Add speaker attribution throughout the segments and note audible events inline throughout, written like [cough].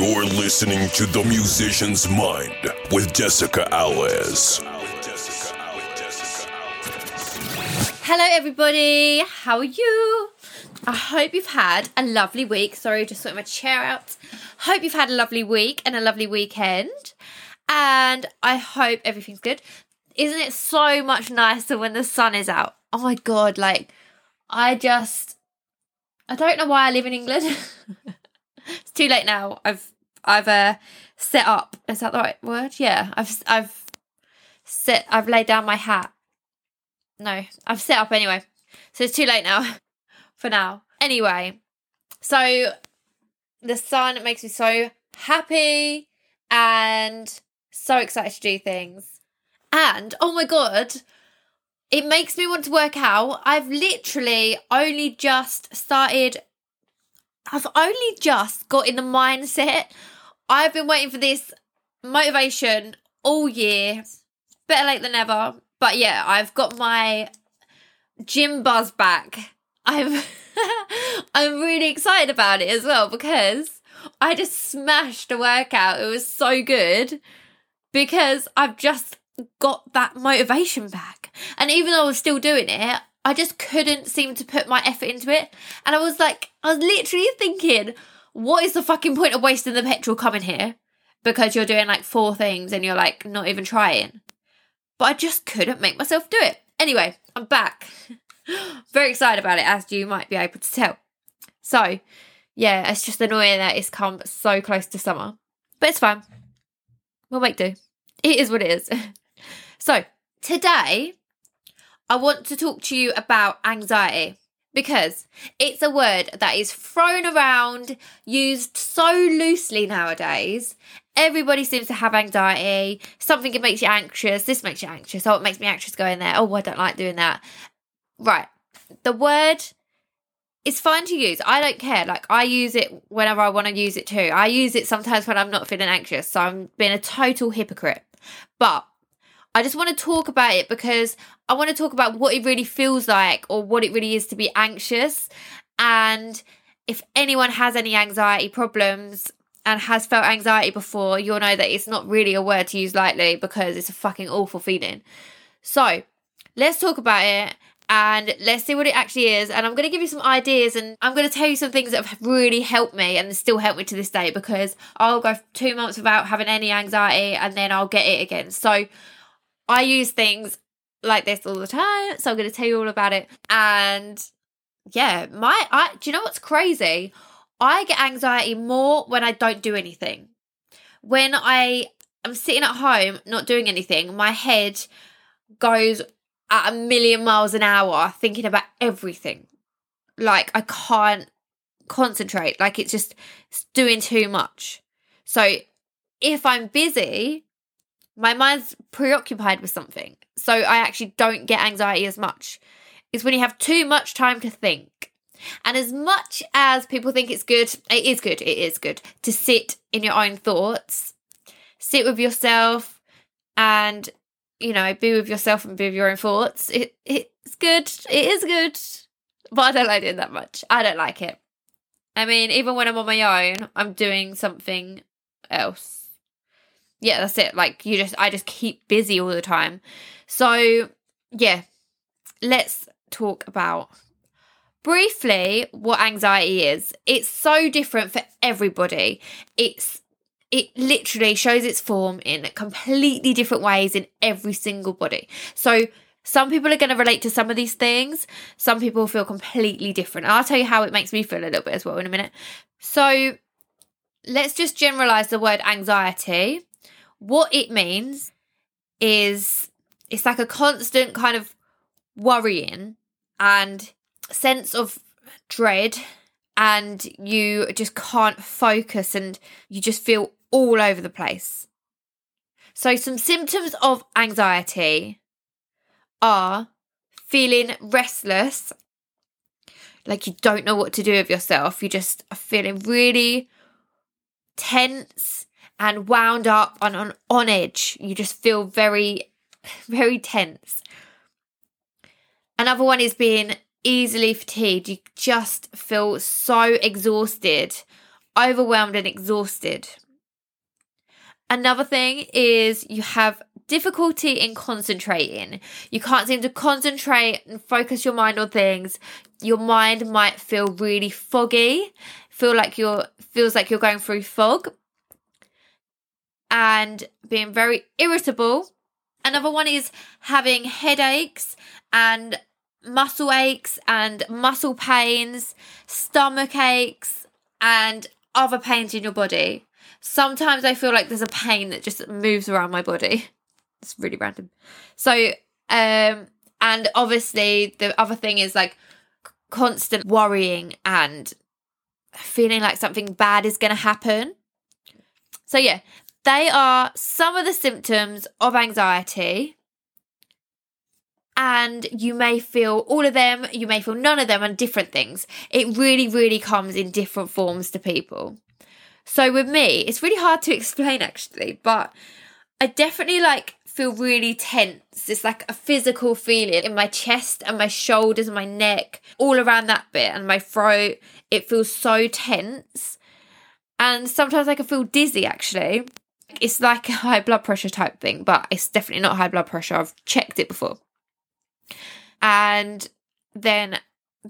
Speaker 1: You're listening to The Musician's Mind with Jessica Alice.
Speaker 2: Hello, everybody. How are you? I hope you've had a lovely week. Sorry, just sorting my chair out. Hope you've had a lovely week and a lovely weekend. And I hope everything's good. Isn't it so much nicer when the sun is out? Oh my god, like I just I don't know why I live in England. [laughs] it's too late now. I've I've uh, set up. Is that the right word? Yeah. I've I've set I've laid down my hat. No, I've set up anyway. So it's too late now. [laughs] For now. Anyway, so the sun makes me so happy and so excited to do things. And oh my god, it makes me want to work out. I've literally only just started, I've only just got in the mindset. I've been waiting for this motivation all year. Better late than never. But yeah, I've got my gym buzz back. I'm [laughs] I'm really excited about it as well because I just smashed a workout. It was so good because I've just got that motivation back. And even though I was still doing it, I just couldn't seem to put my effort into it. And I was like, I was literally thinking, what is the fucking point of wasting the petrol coming here? Because you're doing like four things and you're like not even trying. But I just couldn't make myself do it. Anyway, I'm back. [gasps] Very excited about it, as you might be able to tell. So, yeah, it's just annoying that it's come so close to summer. But it's fine. We'll make do. It is what it is. [laughs] So, today I want to talk to you about anxiety because it's a word that is thrown around, used so loosely nowadays. Everybody seems to have anxiety. Something that makes you anxious. This makes you anxious. Oh, it makes me anxious going there. Oh, I don't like doing that. Right. The word is fine to use. I don't care. Like I use it whenever I want to use it too. I use it sometimes when I'm not feeling anxious. So I'm being a total hypocrite. But I just want to talk about it because I want to talk about what it really feels like or what it really is to be anxious. And if anyone has any anxiety problems and has felt anxiety before, you'll know that it's not really a word to use lightly because it's a fucking awful feeling. So let's talk about it and let's see what it actually is. And I'm going to give you some ideas and I'm going to tell you some things that have really helped me and still help me to this day because I'll go two months without having any anxiety and then I'll get it again. So I use things like this all the time, so I'm going to tell you all about it. And yeah, my I do you know what's crazy? I get anxiety more when I don't do anything. When I am sitting at home not doing anything, my head goes at a million miles an hour thinking about everything. Like I can't concentrate. Like it's just it's doing too much. So if I'm busy, my mind's preoccupied with something. So I actually don't get anxiety as much. It's when you have too much time to think. And as much as people think it's good, it is good, it is good to sit in your own thoughts, sit with yourself and, you know, be with yourself and be with your own thoughts. It, it's good, it is good, but I don't like it that much. I don't like it. I mean, even when I'm on my own, I'm doing something else yeah, that's it. Like you just, I just keep busy all the time. So yeah, let's talk about briefly what anxiety is. It's so different for everybody. It's it literally shows its form in completely different ways in every single body. So some people are going to relate to some of these things. Some people feel completely different. I'll tell you how it makes me feel a little bit as well in a minute. So let's just generalize the word anxiety what it means is it's like a constant kind of worrying and sense of dread and you just can't focus and you just feel all over the place. So, some symptoms of anxiety are feeling restless, like you don't know what to do with yourself. You just are feeling really tense and wound up and on, on edge. You just feel very, [laughs] very tense. Another one is being easily fatigued. You just feel so exhausted overwhelmed and exhausted. Another thing is you have difficulty in concentrating. You can't seem to concentrate and focus your mind on things. Your mind might feel really foggy, feel like you're feels like you're going through fog and being very irritable. Another one is having headaches and muscle aches and muscle pains, stomach aches, and other pains in your body. Sometimes I feel like there's a pain that just moves around my body. [laughs] It's really random. So, um, and obviously the other thing is like constant worrying and feeling like something bad is going to happen. So, yeah, they are some of the symptoms of anxiety. And you may feel all of them, you may feel none of them, and different things. It really, really comes in different forms to people. So with me, it's really hard to [laughs] explain actually, but I definitely like feel really tense. It's like a physical feeling in my chest and my shoulders and my neck, all around that bit and my throat. It feels so tense. And sometimes I can feel dizzy actually. It's like a high blood pressure type thing, but it's definitely not high blood pressure. I've checked it before. And then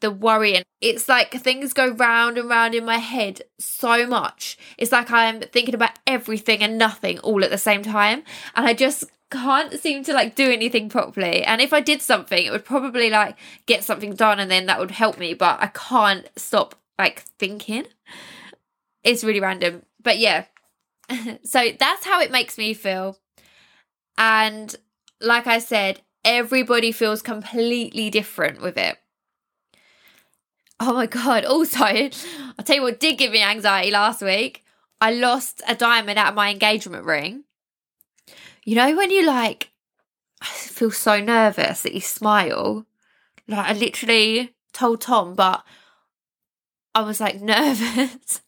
Speaker 2: the worrying. It's like things go round and round in my head so much. It's like I'm thinking about everything and nothing all at the same time. And I just can't seem to like do anything properly. And if I did something, it would probably like get something done and then that would help me. But I can't stop like thinking. It's really random. But yeah. [laughs] so that's how it makes me feel. And like I said, everybody feels completely different with it. Oh my god. Also, [laughs] I'll tell you what did give me anxiety last week. I lost a diamond out of my engagement ring. You know when you like I [sighs] feel so nervous that you smile? Like I literally told Tom, but I was like [laughs] nervous.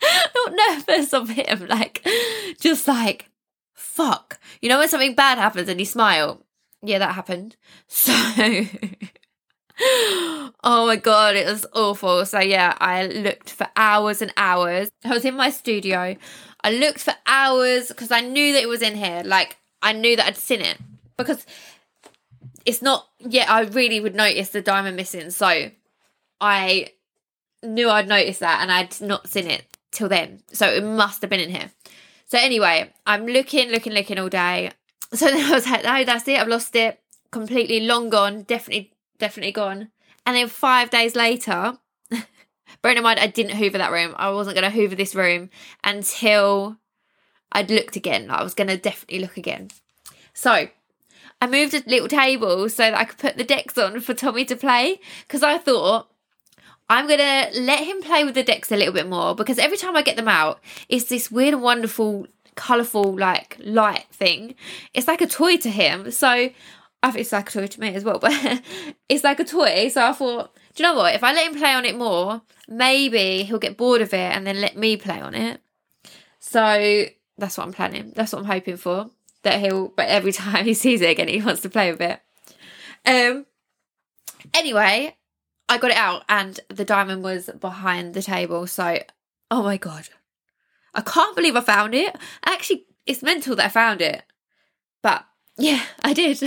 Speaker 2: [laughs] Not nervous of him, like just like fuck. You know when something bad happens and you smile? Yeah, that happened. [laughs] So oh my god, it was awful. So yeah, I looked for hours and hours. I was in my studio. I looked for hours because I knew that it was in here. Like I knew that I'd seen it because it's not. Yeah, I really would notice the diamond missing. So I knew I'd noticed that, and I'd not seen it till then. So it must have been in here. So anyway, I'm looking, looking, looking all day. [laughs] So then I was like, no, that's it. I've lost it completely. Long gone. Definitely definitely gone. And then five days later, [laughs] bearing in mind I didn't hoover that room, I wasn't going to hoover this room until I'd looked again. I was going to definitely look again. So I moved a little table so that I could put the decks on for Tommy to play because I thought I'm going to let him play with the decks a little bit more because every time I get them out, it's this weird wonderful, colourful, like light thing. It's like a toy to him. So I think it's like a toy to me as well, [laughs] but it's like a toy. So I thought, do you know what? If I let him play on it more, maybe he'll get bored of it and then let me play on it. So that's what I'm planning. That's what I'm hoping for. That he'll, but every [laughs] time he sees it again, he wants to play with it. Um. Anyway, I got it out and the diamond was behind the table. So, oh my god, I can't believe I found it. Actually, it's mental that I found it, but yeah, I did.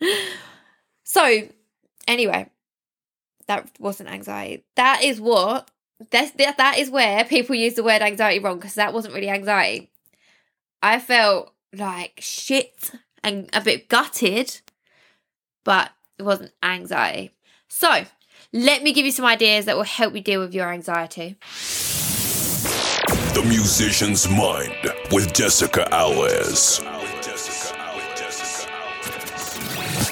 Speaker 2: [laughs] so, anyway, that wasn't anxiety. That is what that's that, that is where people use the word anxiety wrong because that wasn't really anxiety. I felt like shit and a bit gutted, but it wasn't anxiety. So, let me give you some ideas that will help you deal with your anxiety.
Speaker 1: The Musician's Mind with Jessica Alice.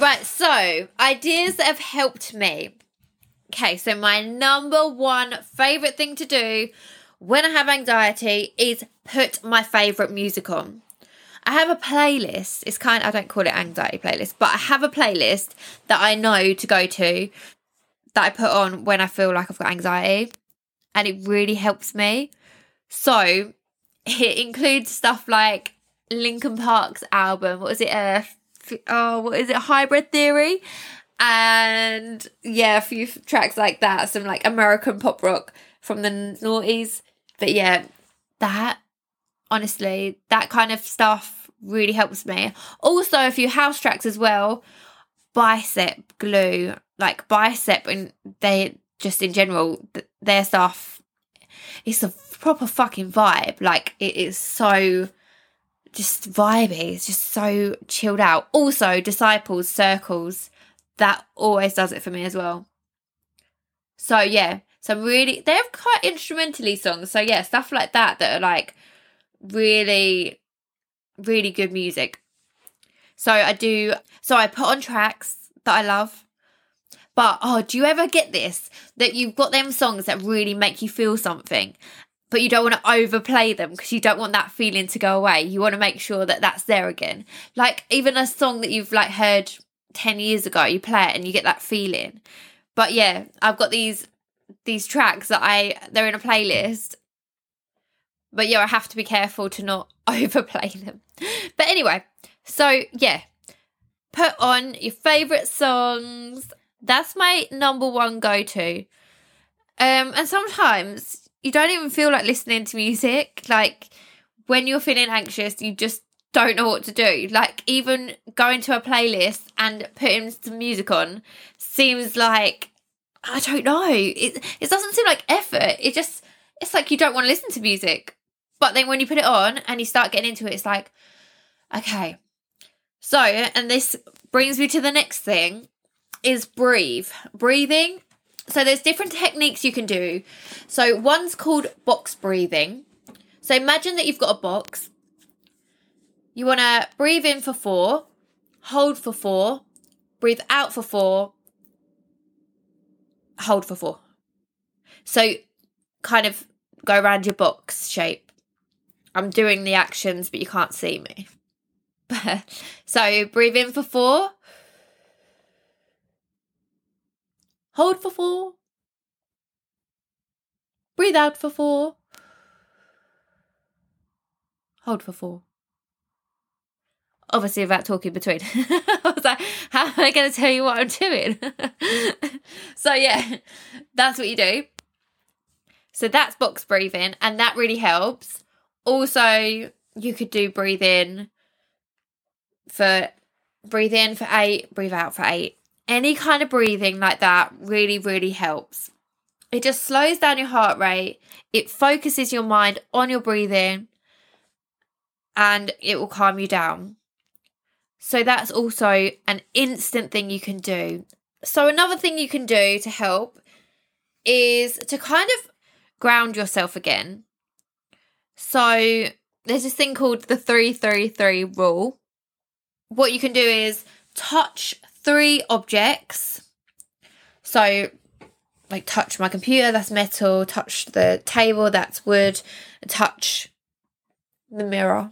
Speaker 2: Right, so ideas that have helped me. Okay, so my number one favorite thing to do when I have anxiety is put my favorite music on. I have a playlist. It's kind of, I don't call it anxiety playlist, but I have a playlist that I know to go to that I put on when I feel like I've got anxiety and it really helps me. So [laughs] it includes stuff like Linkin Park's album. What was it? Uh, oh, what is it? Hybrid Theory. And yeah, a few tracks like that, some like American pop rock from the noughties. But yeah, that honestly, that kind of stuff really helps me. Also, a few house tracks as well. Bicep glue, like bicep, and they just in general, their stuff. It's a proper fucking vibe. Like it is so just vibey. It's just so chilled out. Also, disciples circles that always does it for me as well. So yeah, some really they're quite instrumentally songs. So yeah, stuff like that that are like really, really good music. So I do. So I put on tracks that I love. But oh, do you ever get this that you've got them songs that really make you feel something, but you don't want to overplay them because you don't want that feeling to go away. You want to make sure that that's there again. Like even a song that you've like heard 10 years ago, you play it and you get that feeling. But yeah, I've got these these tracks that I they're in a playlist. But yeah, I have to be careful to not [laughs] overplay them. But anyway, so yeah, put on your favorite songs. That's my number one go to. Um, and sometimes you don't even feel like listening to music. Like when you're feeling anxious, you just don't know what to do. Like even going to a playlist and putting some music on seems like I don't know. It it doesn't seem like effort. It just it's like you don't want to listen to music. But then when you put it on and you start getting into it, it's like, okay. So, and this brings me to the next thing is breathe. Breathing. So there's different techniques you can do. So one's called box breathing. So imagine that you've got a box you want to breathe in for four, hold for four, breathe out for four, hold for four. So kind of go around your box shape. I'm doing the actions, but you can't see me. [laughs] so breathe in for four, hold for four, breathe out for four, hold for four obviously without talking between. [laughs] I was like, how am I going to tell you what I'm doing? [laughs] so, yeah, that's what you do. So, that's box breathing, and that really helps. Also, you could do breathe in for breathe in for eight, breathe out for eight. Any kind of breathing like that really, really helps. It just slows down your heart rate, it focuses your mind on your breathing, and it will calm you down. So that's also an instant thing you can do. So, another thing you can do to help is to kind of ground yourself again. So, there's this thing called the 333 rule. What you can do is touch three objects. So, like touch my computer, that's metal, touch the table, that's wood, touch the mirror,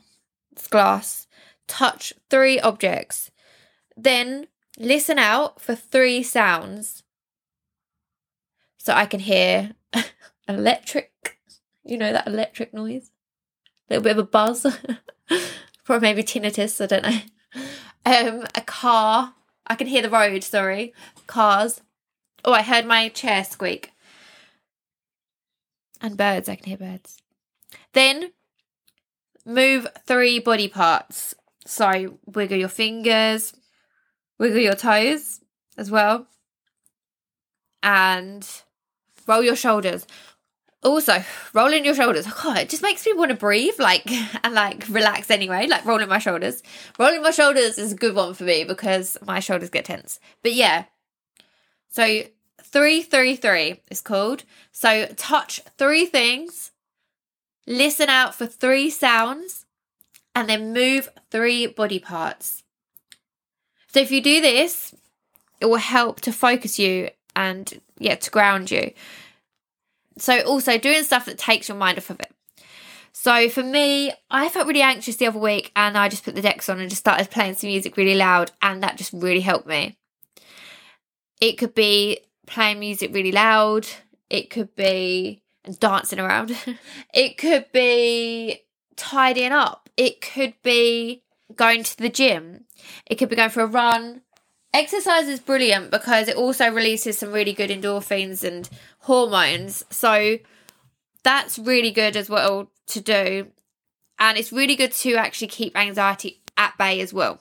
Speaker 2: it's glass touch three objects. Then listen out for three sounds. So I can hear [laughs] electric, you know, that electric noise, little bit of a buzz, [laughs] probably maybe tinnitus, I don't know. Um, a car, I can hear the road, sorry, cars. Oh, I heard my chair squeak. And birds, I can hear birds. Then move three body parts. So wiggle your fingers, wiggle your toes as well, and roll your shoulders. Also, rolling your shoulders. Oh God, it just makes me want to breathe, like [laughs] and like relax anyway. Like rolling my shoulders. Rolling my shoulders is a good one for me because my shoulders get tense. But yeah, so three three three is called. So touch three things, listen out for three sounds, and then move three body parts. So if you do this, it will help to focus you and yeah, to ground you. So also doing stuff that takes your mind off of it. So for me, I felt really anxious the other week and I just put the decks on and just started playing some music really loud and that just really helped me. It could be playing music really loud, it could be dancing around. [laughs] it could be tidying up. It could be going to the gym. It could be going for a run. Exercise is brilliant because it also releases some really good endorphins and hormones. So that's really good as well to do. And it's really good to actually keep anxiety at bay as well.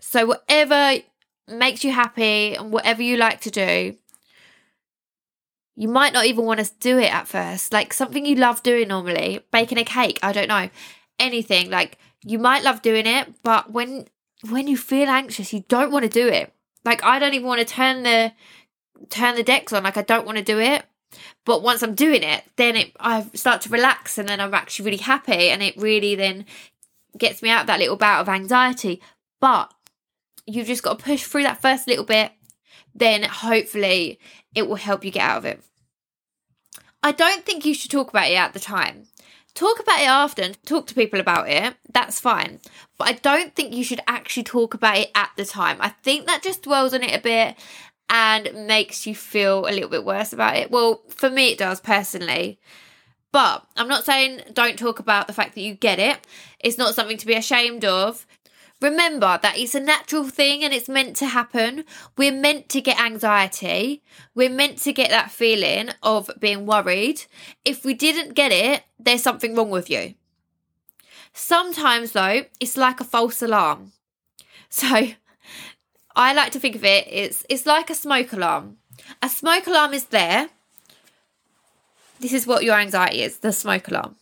Speaker 2: So, whatever makes you happy and whatever you like to do, you might not even want to do it at first. Like something you love doing normally, baking a cake, I don't know, anything. Like you might love doing it, but when when you feel anxious, you don't want to do it. Like I don't even want to turn the turn the decks on. Like I don't want to do it. But once I'm doing it, then it I start to relax and then I'm actually really happy and it really then gets me out that little bout of anxiety. But you've just got to push through that first little bit, then hopefully it will help you get out of it. I don't think you should talk about it at the time. Talk about it after and talk to people about it. That's fine. But I don't think you should actually talk about it at the time. I think that just dwells on it a bit and makes you feel a little bit worse about it. Well, for me, it does personally. But I'm not saying don't talk about the fact that you get it. It's not something to be ashamed of. Remember that it's a natural thing and it's meant to happen. We're meant to get anxiety. We're meant to get that feeling of being worried. If we didn't get it, there's something wrong with you. Sometimes, though, it's like a false alarm. So, [laughs] I like to think of it it's it's like a smoke alarm. A smoke alarm is there. This is what your anxiety is, the smoke alarm.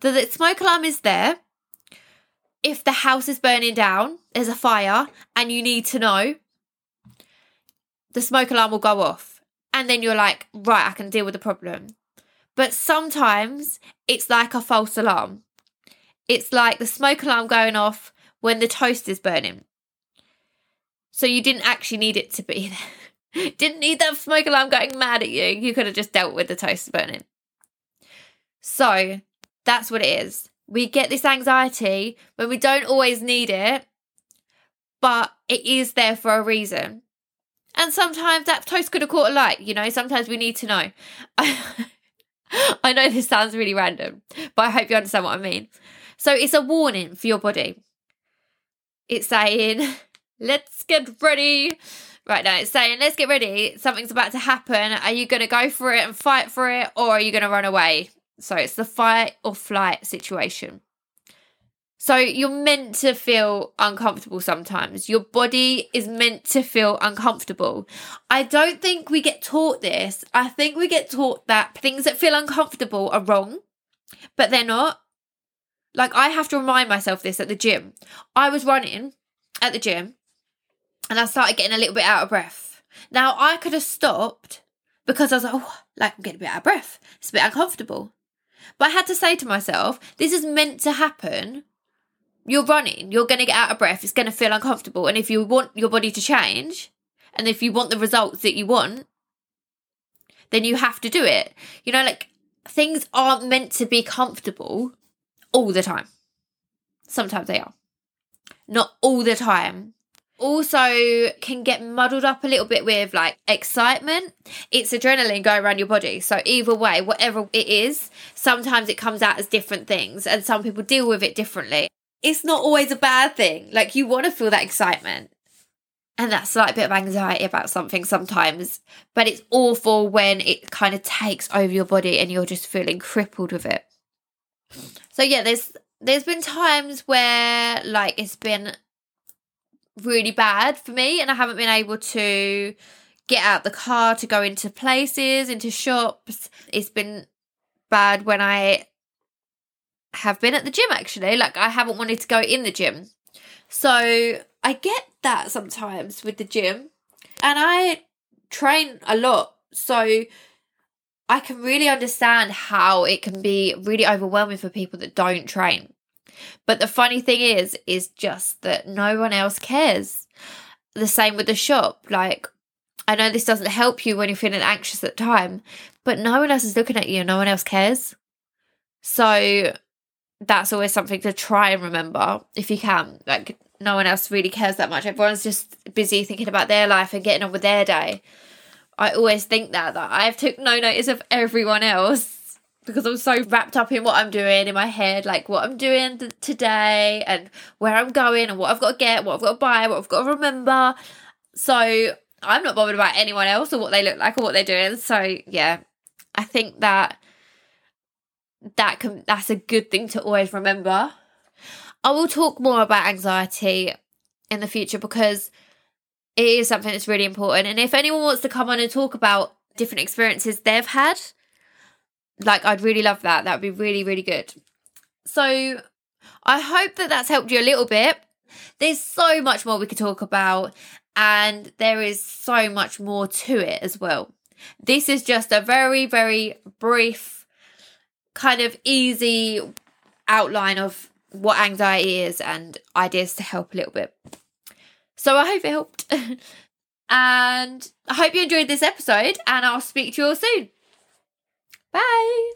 Speaker 2: The, the smoke alarm is there if the house is burning down, there's a fire, and you need to know, the smoke alarm will go off. And then you're like, right, I can deal with the problem. But sometimes it's like a false alarm. It's like the smoke alarm going off when the toast is burning. So you didn't actually need it to be [laughs] there. didn't need that smoke alarm going mad at you. You could have just dealt with the toast burning. So that's what it is we get this anxiety when we don't always need it, but it is there for a reason. And sometimes that toast could have caught a light, you know, sometimes we need to know. [laughs] I know this sounds really random, but I hope you understand what I mean. So it's a warning for your body. It's saying, [laughs] let's get ready. Right now, it's saying, let's get ready. Something's about to happen. Are you going to go for it and fight for it, or are you going to run away? So it's the fight or flight situation. So you're meant to feel uncomfortable sometimes. Your body is meant to feel uncomfortable. I don't think we get taught this. I think we get taught that things that feel uncomfortable are wrong, but they're not. Like I have to remind myself this at the gym. I was running at the gym and I started getting a little bit out of breath. Now I could have stopped because I was like, oh, like I'm getting a bit out of breath. It's a bit uncomfortable. But I had to say to myself, this is meant to happen. You're running, you're going to get out of breath, it's going to feel uncomfortable. And if you want your body to change, and if you want the results that you want, then you have to do it. You know, like things aren't meant to be comfortable all the time. Sometimes they are. Not all the time also can get muddled up a little bit with like excitement. It's adrenaline going around your body. So either way, whatever it is, sometimes it comes out as different things and some people deal with it differently. It's not always a bad thing. Like you want to feel that excitement. And that slight bit of anxiety about something sometimes, but it's awful when it kind of takes over your body and you're just feeling crippled with it. So yeah, there's there's been times where like it's been really bad for me and I haven't been able to get out the car to go into places, into shops. It's been bad when I have been at the gym actually. Like I haven't wanted to go in the gym. So I get that sometimes with the gym. And I train a lot. So I can really understand how it can be really overwhelming for people that don't train. But the funny thing is, is just that no one else cares. The same with the shop. Like, I know this doesn't help you when you're feeling anxious at the time, but no one else is looking at you. No one else cares. So that's always something to try and remember if you can. Like, no one else really cares that much. Everyone's just busy thinking about their life and getting on with their day. I always think that that I've took no notice of everyone else because I'm so wrapped up in what I'm doing in my head, like what I'm doing th- today and where I'm going and what I've got to get, what I've got to buy, what I've got to remember. So I'm not bothered about anyone else or what they look like or what they're doing. So yeah, I think that that can that's a good thing to always remember. I will talk more about anxiety in the future because it is something that's really important. And if anyone wants to come on and talk about different experiences they've had, like I'd really love that. That would be really, really good. So I hope that that's helped you a little bit. There's so much more we could talk about, and there is so much more to it as well. This is just a very, very brief, kind of easy outline of what anxiety is and ideas to help a little bit. So I hope it helped. [laughs] and I hope you enjoyed this episode, and I'll speak to you all soon. Bye.